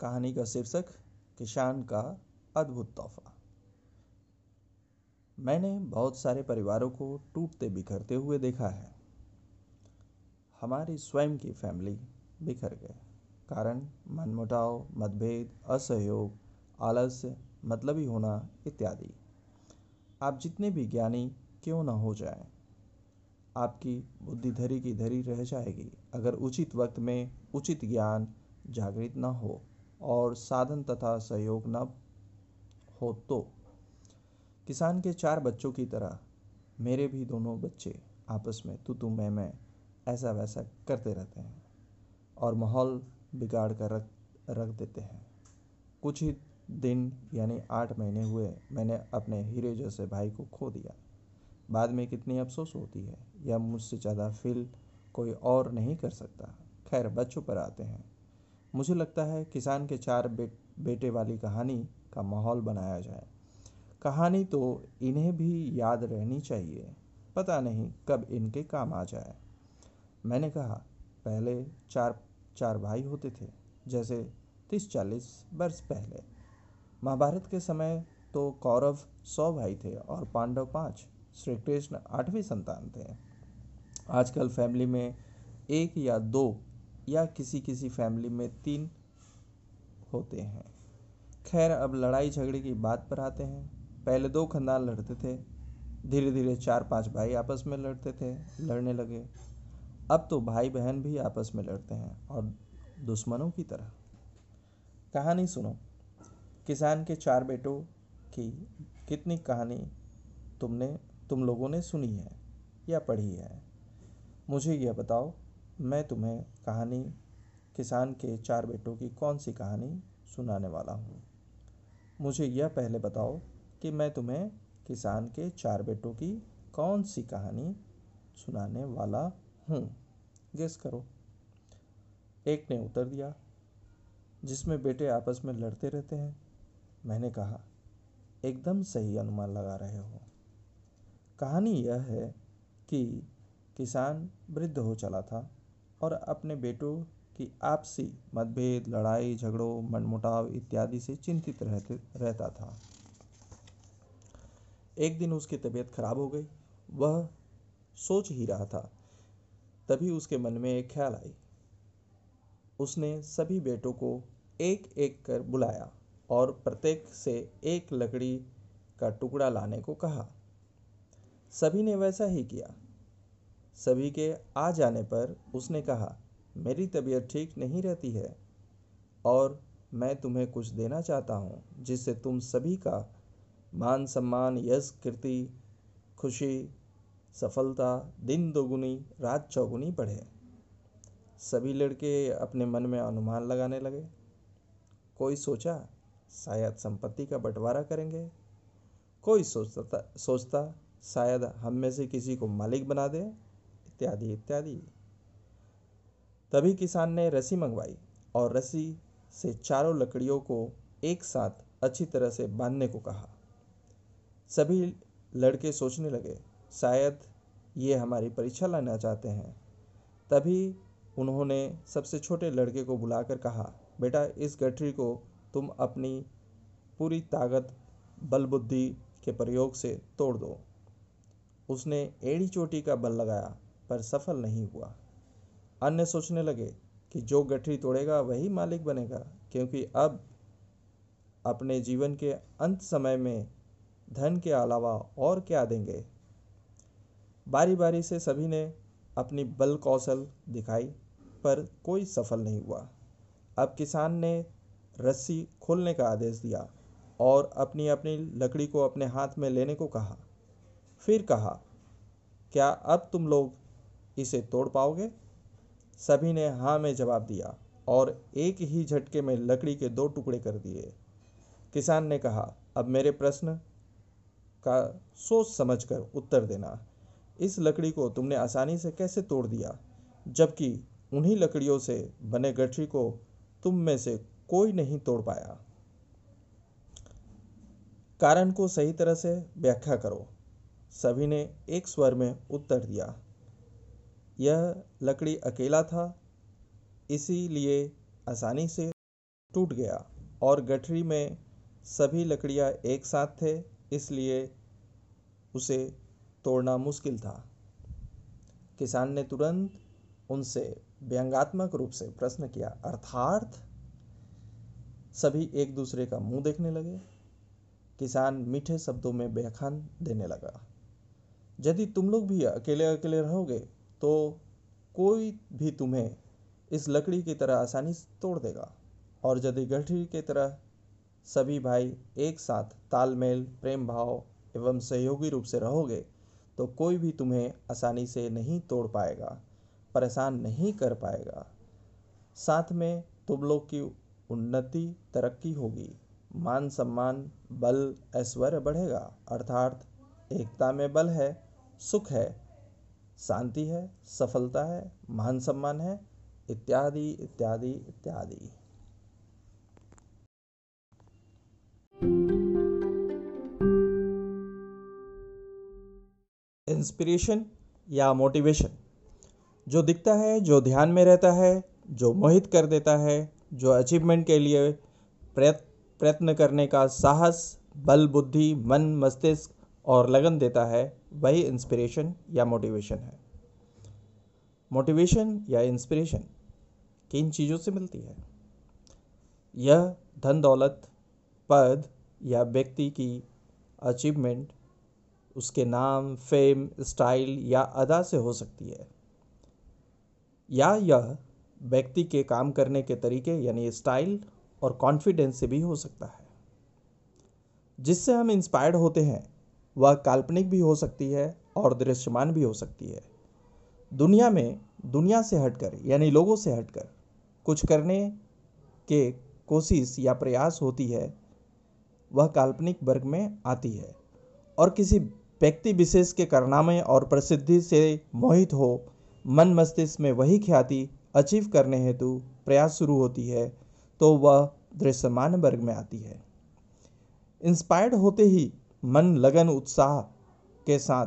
कहानी का शीर्षक किसान का अद्भुत तोहफा। मैंने बहुत सारे परिवारों को टूटते बिखरते हुए देखा है। हमारी स्वयं की फैमिली बिखर गए। कारण मनमुटाव मतभेद असहयोग आलस्य मतलबी होना इत्यादि। आप जितने भी ज्ञानी क्यों न हो जाएँ, आपकी बुद्धि धरी की धरी रह जाएगी अगर उचित वक्त में उचित ज्ञान जागृत न हो। और साधन तथा सहयोग न हो तो। किसान के चार बच्चों की तरह, मेरे भी दोनों बच्चे आपस में तू तू मैं मैं ऐसा वैसा करते रहते हैं और माहौल बिगाड़ कर रख रख देते हैं। कुछ ही दिन यानी आठ महीने हुए, मैंने अपने हीरे जैसे भाई को खो दिया। बाद में कितनी अफसोस होती है, यह मुझसे ज़्यादा फील कोई और नहीं कर सकता। खैर, बच्चों पर आते हैं। मुझे लगता है किसान के चार बे, बेटे वाली कहानी का माहौल बनाया जाए। कहानी तो इन्हें भी याद रहनी चाहिए। पता नहीं कब इनके काम आ जाए। मैंने कहा पहले चार चार भाई होते थे जैसे तीस चालीस वर्ष पहले। महाभारत के समय तो कौरव सौ भाई थे और पांडव पाँच श्री कृष्ण आठवीं संतान थे। आजकल फैमिली में एक या दो या किसी किसी फैमिली में तीन होते हैं। खैर, अब लड़ाई झगड़े की बात पर आते हैं। पहले दो खानदान लड़ते थे। धीरे धीरे चार पाँच भाई आपस में लड़ते थे, लड़ने लगे। अब तो भाई बहन भी आपस में लड़ते हैं और दुश्मनों की तरह। कहानी सुनो। किसान के चार बेटों की कितनी कहानी तुमने, तुम लोगों ने सुनी है या पढ़ी है? मुझे यह बताओ मैं तुम्हें कहानी, किसान के चार बेटों की कौन सी कहानी सुनाने वाला हूँ। मुझे यह पहले बताओ कि मैं तुम्हें किसान के चार बेटों की कौन सी कहानी सुनाने वाला हूँ। गेस करो। एक ने उत्तर दिया, जिसमें बेटे आपस में लड़ते रहते हैं। मैंने कहा, एकदम सही अनुमान लगा रहे हो। कहानी यह है कि किसान वृद्ध हो चला था। और अपने बेटों की आपसी मतभेद, लड़ाई, झगड़ों, मनमुटाव इत्यादि से चिंतित रहते, रहता था। एक दिन उसकी तबीयत खराब हो गई। वह सोच ही रहा था। तभी उसके मन में एक ख्याल आई। उसने सभी बेटों को एक एक कर बुलाया और प्रत्येक से एक लकड़ी का टुकड़ा लाने को कहा। सभी ने वैसा ही किया। सभी के आ जाने पर उसने कहा, मेरी तबीयत ठीक नहीं रहती है और मैं तुम्हें कुछ देना चाहता हूँ, जिससे तुम सभी का मान सम्मान, यश, कीर्ति, खुशी, सफलता, दिन दोगुनी, रात चौगुनी बढ़े। सभी लड़के अपने मन में अनुमान लगाने लगे। कोई सोचा, शायद संपत्ति का बंटवारा करेंगे? कोई सोचता सोचता, शायद हम में से किसी को मालिक बना दे? इत्यादि इत्यादि। तभी किसान ने रस्सी मंगवाई और रस्सी से चारों लकड़ियों को एक साथ अच्छी तरह से बांधने को कहा। सभी लड़के सोचने लगे, शायद ये हमारी परीक्षा लाना चाहते हैं। तभी उन्होंने सबसे छोटे लड़के को बुलाकर कहा, बेटा, इस गठरी को तुम अपनी पूरी ताकत बल बुद्धि के प्रयोग से तोड़ दो। उसने एड़ी चोटी का बल लगाया पर सफल नहीं हुआ। अन्य सोचने लगे कि जो गठरी तोड़ेगा, वही मालिक बनेगा, क्योंकि अब अपने जीवन के अंत समय में धन के अलावा और क्या देंगे। बारी बारी से सभी ने अपनी बल कौशल दिखाई, पर कोई सफल नहीं हुआ। अब किसान ने रस्सी खोलने का आदेश दिया और अपनी अपनी लकड़ी को अपने हाथ में लेने को कहा। फिर कहा, क्या अब तुम लोग इसे तोड़ पाओगे? सभी ने हाँ में जवाब दिया और एक ही झटके में लकड़ी के दो टुकड़े कर दिए। किसान ने कहा, अब मेरे प्रश्न का सोच समझकर उत्तर देना। इस लकड़ी को तुमने आसानी से कैसे तोड़ दिया? जबकि उन्हीं लकड़ियों से बने गठरी को तुम में से कोई नहीं तोड़ पाया। कारण को सही तरह से व्याख्या करो। सभी ने एक स्वर में उत्तर दिया यह लकड़ी अकेला था, इसीलिए आसानी से टूट गया और गठरी में सभी लकड़ियाँ एक साथ थे, इसलिए उसे तोड़ना मुश्किल था। किसान ने तुरंत उनसे व्यंगात्मक रूप से प्रश्न किया, अर्थात सभी एक दूसरे का मुँह देखने लगे। किसान मीठे शब्दों में व्याख्यान देने लगा, यदि तुम लोग भी अकेले अकेले रहोगे तो कोई भी तुम्हें इस लकड़ी की तरह आसानी से तोड़ देगा। और यदि गठरी की तरह सभी भाई एक साथ तालमेल, प्रेम भाव एवं सहयोगी रूप से रहोगे तो कोई भी तुम्हें आसानी से नहीं तोड़ पाएगा, परेशान नहीं कर पाएगा। साथ में तुम लोग की उन्नति, तरक्की होगी। मान सम्मान, बल, ऐश्वर्य बढ़ेगा। अर्थात एकता में बल है, सुख है। शांति है, सफलता है, मान सम्मान है, इत्यादि इत्यादि इत्यादि। इंस्पिरेशन या मोटिवेशन जो दिखता है, जो ध्यान में रहता है, जो मोहित कर देता है, जो अचीवमेंट के लिए प्रयत्न करने का साहस, बल, बुद्धि, मन, मस्तिष्क और लगन देता है वही इंस्पिरेशन या मोटिवेशन है। मोटिवेशन या इंस्पिरेशन किन चीज़ों से मिलती है? यह धन दौलत, पद या व्यक्ति की अचीवमेंट उसके नाम फेम स्टाइल या अदा से हो सकती है। या यह व्यक्ति के काम करने के तरीके यानी स्टाइल और कॉन्फिडेंस से भी हो सकता है। जिससे हम इंस्पायर्ड होते हैं वह काल्पनिक भी हो सकती है और दृश्यमान भी हो सकती है। दुनिया में दुनिया से हटकर, यानी लोगों से हटकर, कुछ करने के कोशिश या प्रयास होती है, वह काल्पनिक वर्ग में आती है। और किसी व्यक्ति विशेष के कारनामे और प्रसिद्धि से मोहित हो, मन मस्तिष्क में वही ख्याति अचीव करने हेतु प्रयास शुरू होती है तो वह दृश्यमान वर्ग में आती है। इंस्पायर्ड होते ही मन, लगन, उत्साह के साथ।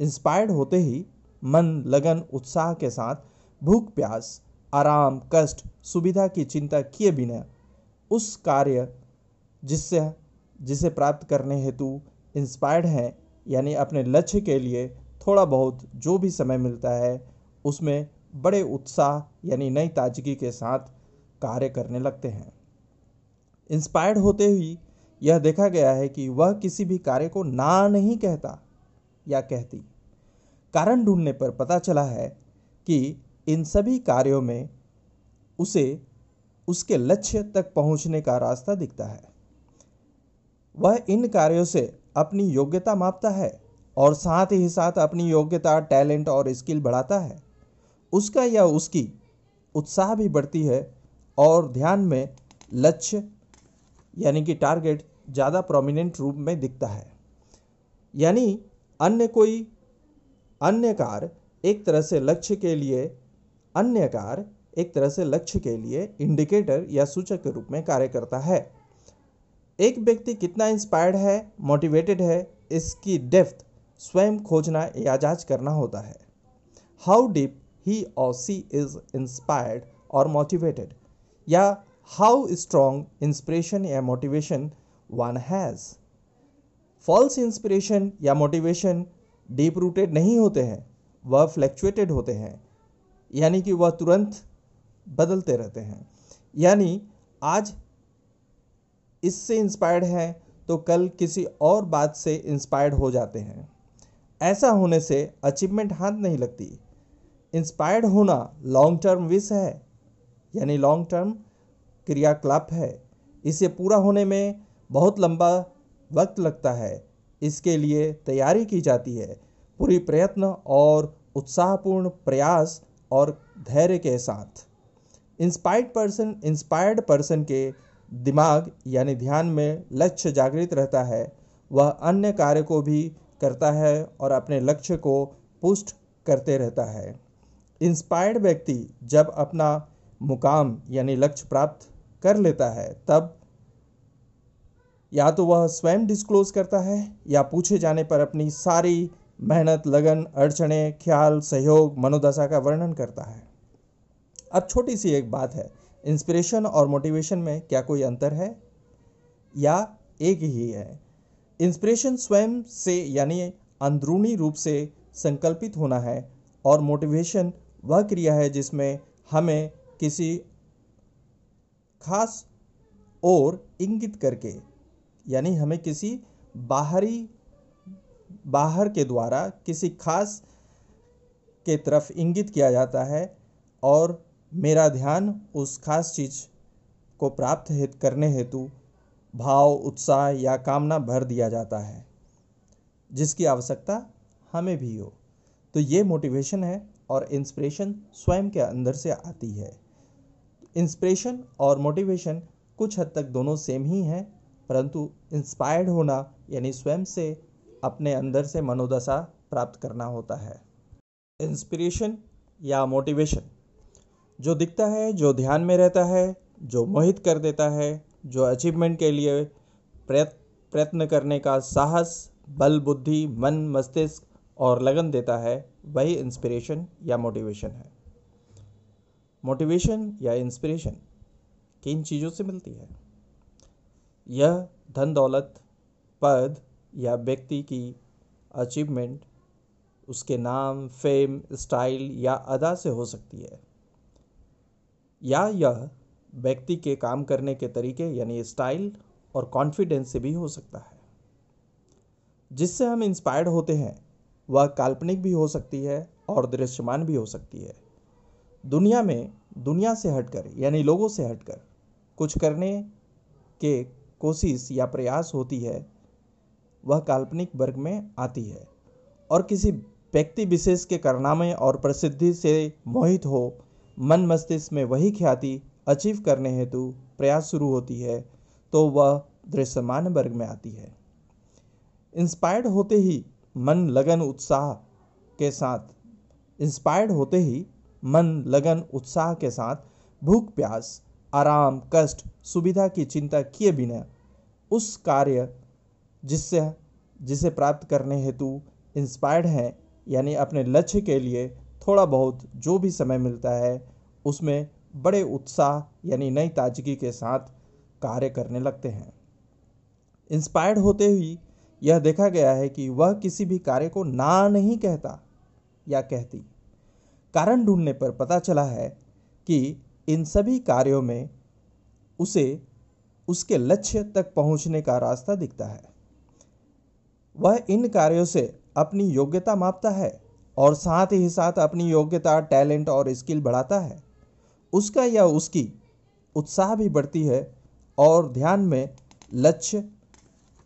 इंस्पायर्ड होते ही मन, लगन, उत्साह के साथ भूख, प्यास, आराम, कष्ट, सुविधा की चिंता, किए बिना उस कार्य जिससे, जिसे प्राप्त करने हेतु इंस्पायर्ड हैं, यानी अपने लक्ष्य के लिए थोड़ा बहुत जो भी समय मिलता है, उसमें बड़े उत्साह, यानी नई ताजगी के साथ कार्य करने लगते हैं। इंस्पायर्ड होते ही यह देखा गया है कि वह किसी भी कार्य को ना नहीं कहता या कहती। कारण ढूँढने पर पता चला है कि इन सभी कार्यों में उसे उसके लक्ष्य तक पहुँचने का रास्ता दिखता है। वह इन कार्यों से अपनी योग्यता मापता है और साथ ही साथ अपनी योग्यता, टैलेंट और स्किल बढ़ाता है। उसका या उसकी उत्साह भी बढ़ती है और ध्यान में लक्ष्य, यानी कि टारगेट ज़्यादा प्रोमिनेंट रूप में दिखता है। यानी अन्य कोई अन्य कार एक तरह से लक्ष्य के लिए अन्य कार एक तरह से लक्ष्य के लिए इंडिकेटर या सूचक के रूप में कार्य करता है। एक व्यक्ति कितना इंस्पायर्ड है मोटिवेटेड है, इसकी डेप्थ स्वयं खोजना या जाँच करना होता है। How deep he or she is inspired or motivated या हाउ स्ट्रॉन्ग इंस्पिरेशन या motivation one has false inspiration या मोटिवेशन डीप रूटेड नहीं होते हैं, वह फ्लैक्चुएटेड होते हैं, यानी कि वह तुरंत बदलते रहते हैं। यानी आज इससे इंस्पायर्ड हैं तो कल किसी और बात से इंस्पायर्ड हो जाते हैं। ऐसा होने से अचीवमेंट हाथ नहीं लगती। इंस्पायर्ड होना लॉन्ग टर्म विश है, यानी लॉन्ग टर्म क्रियाकलाप है। इसे पूरा होने में बहुत लंबा वक्त लगता है। इसके लिए तैयारी की जाती है। पूरी प्रयत्न और उत्साहपूर्ण प्रयास और धैर्य के साथ। इंस्पायर्ड पर्सन इंस्पायर्ड पर्सन के दिमाग, यानी ध्यान में लक्ष्य जागृत रहता है। वह अन्य कार्य को भी करता है और अपने लक्ष्य को पुष्ट करते रहता है। इंस्पायर्ड व्यक्ति जब अपना मुकाम, यानी लक्ष्य प्राप्त कर लेता है, तब या तो वह स्वयं डिस्क्लोज करता है, या पूछे जाने पर अपनी सारी मेहनत, लगन, अड़चने, ख्याल, सहयोग, मनोदशा का वर्णन करता है। अब छोटी सी एक बात है इंस्पिरेशन और मोटिवेशन में क्या कोई अंतर है? या एक ही है? इंस्पिरेशन स्वयं से यानी अंदरूनी रूप से संकल्पित होना है, और मोटिवेशन वह क्रिया है जिसमें हमें किसी खास और इंगित करके यानी हमें किसी बाहरी, बाहर के द्वारा किसी खास के तरफ़ इंगित किया जाता है और मेरा ध्यान उस खास चीज़ को प्राप्त हित, करने हेतु भाव, उत्साह या कामना भर दिया जाता है, जिसकी आवश्यकता हमें भी हो। तो ये मोटिवेशन है और इंस्पिरेशन स्वयं के अंदर से आती है। इंस्पिरेशन और मोटिवेशन कुछ हद तक दोनों सेम ही हैं। परंतु इंस्पायर्ड होना, यानी स्वयं से अपने अंदर से मनोदशा प्राप्त करना होता है। इंस्पिरेशन या मोटिवेशन जो दिखता है, जो ध्यान में रहता है, जो मोहित कर देता है, जो अचीवमेंट के लिए प्रयत्न करने का साहस, बल, बुद्धि, मन, मस्तिष्क और लगन देता है, वही इंस्पिरेशन या मोटिवेशन है। मोटिवेशन या इंस्पिरेशन किन चीज़ों से मिलती है? यह धन दौलत पद या व्यक्ति की अचीवमेंट उसके नाम फेम स्टाइल या अदा से हो सकती है। या यह व्यक्ति के काम करने के तरीके यानी स्टाइल और कॉन्फिडेंस से भी हो सकता है। जिससे हम इंस्पायर्ड होते हैं, वह काल्पनिक भी हो सकती है और दृश्यमान भी हो सकती है। दुनिया में दुनिया से हटकर यानी लोगों से हटकर कुछ करने के कोशिश या प्रयास होती है, वह काल्पनिक वर्ग में आती है। और किसी व्यक्ति विशेष के कारनामे और प्रसिद्धि से मोहित हो, मन मस्तिष्क में वही ख्याति अचीव करने हेतु प्रयास शुरू होती है तो वह दृश्यमान वर्ग में आती है। इंस्पायर्ड होते ही मन, लगन, उत्साह के साथ, इंस्पायर्ड होते ही मन, लगन, उत्साह के साथ भूख, प्यास आराम, कष्ट, सुविधा की चिंता किए बिना उस कार्य जिससे, जिसे प्राप्त करने हेतु इंस्पायर्ड हैं, यानी अपने लक्ष्य के लिए थोड़ा बहुत जो भी समय मिलता है, उसमें बड़े उत्साह, यानी नई ताजगी के साथ कार्य करने लगते हैं। इंस्पायर्ड होते ही यह देखा गया है कि वह किसी भी कार्य को ना नहीं कहता या कहती। कारण ढूँढने पर पता चला है कि इन सभी कार्यों में उसे, उसके लक्ष्य तक पहुँचने का रास्ता दिखता है। वह इन कार्यों से अपनी योग्यता मापता है और साथ ही साथ अपनी योग्यता, टैलेंट और स्किल बढ़ाता है। उसका या उसकी उत्साह भी बढ़ती है और ध्यान में लक्ष्य,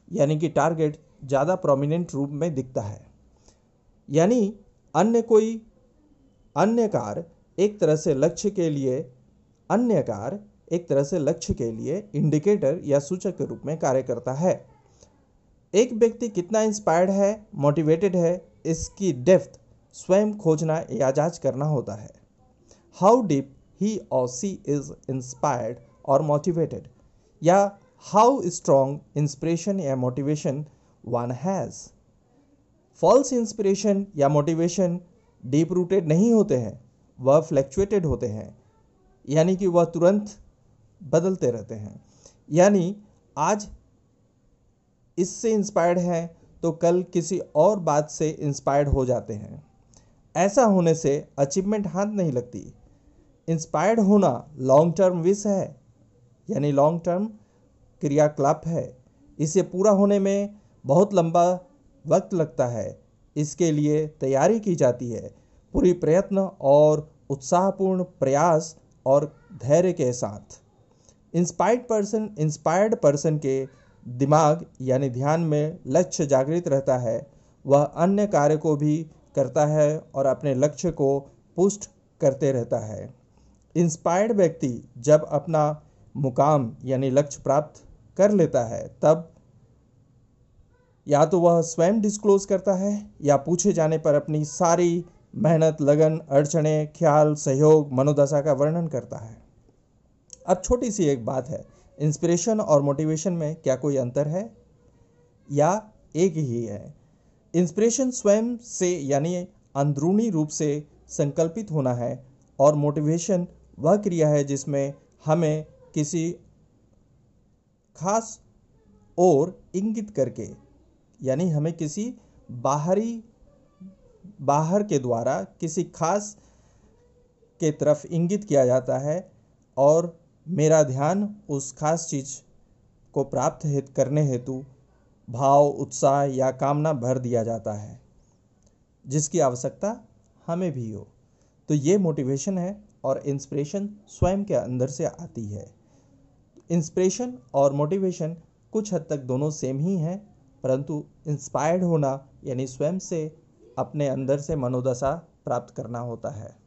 यानी कि टारगेट, ज़्यादा प्रोमिनेंट रूप में दिखता है। यानी अन्य कोई अन्य कार्य एक तरह से लक्ष्य के लिए अन्य कार एक तरह से लक्ष्य के लिए इंडिकेटर या सूचक के रूप में कार्य करता है। एक व्यक्ति कितना इंस्पायर्ड है मोटिवेटेड है, इसकी डेप्थ स्वयं खोजना या जाँच करना होता है। How deep he or she is inspired or motivated या हाउ स्ट्रॉन्ग इंस्पिरेशन या motivation one has false inspiration या मोटिवेशन डीप रूटेड नहीं होते हैं, वह फ्लैक्चुएटेड होते हैं। यानी कि वह तुरंत बदलते रहते हैं। यानी आज इससे इंस्पायर्ड हैं तो कल किसी और बात से इंस्पायर्ड हो जाते हैं। ऐसा होने से अचीवमेंट हाथ नहीं लगती। इंस्पायर्ड होना लॉन्ग टर्म विश है, यानी लॉन्ग टर्म क्रियाकलाप है। इसे पूरा होने में बहुत लंबा वक्त लगता है। इसके लिए तैयारी की जाती है। पूरी प्रयत्न और उत्साहपूर्ण प्रयास और धैर्य के साथ। इंस्पायर्ड पर्सन इंस्पायर्ड पर्सन के दिमाग, यानी ध्यान में लक्ष्य जागृत रहता है, वह अन्य कार्य को भी करता है और अपने लक्ष्य को पुष्ट करते रहता है। इंस्पायर्ड व्यक्ति जब अपना मुकाम, यानी लक्ष्य प्राप्त कर लेता है, तब या तो वह स्वयं डिस्क्लोज करता है या पूछे जाने पर अपनी सारी मेहनत, लगन, अड़चने, ख्याल, सहयोग, मनोदशा का वर्णन करता है। अब छोटी सी एक बात है इंस्पिरेशन और मोटिवेशन में क्या कोई अंतर है? या एक ही है? इंस्पिरेशन स्वयं से यानी अंदरूनी रूप से संकल्पित होना है और मोटिवेशन वह क्रिया है जिसमें हमें किसी खास और इंगित करके, यानी हमें किसी बाहरी बाहर के द्वारा किसी खास के तरफ़ इंगित किया जाता है और मेरा ध्यान उस खास चीज़ को प्राप्त हित करने हेतु भाव, उत्साह या कामना भर दिया जाता है, जिसकी आवश्यकता हमें भी हो। तो ये मोटिवेशन है और इंस्पिरेशन स्वयं के अंदर से आती है। इंस्पिरेशन और मोटिवेशन कुछ हद तक दोनों सेम ही हैं, परंतु इंस्पायर्ड होना यानी स्वयं से अपने अंदर से मनोदशा प्राप्त करना होता है।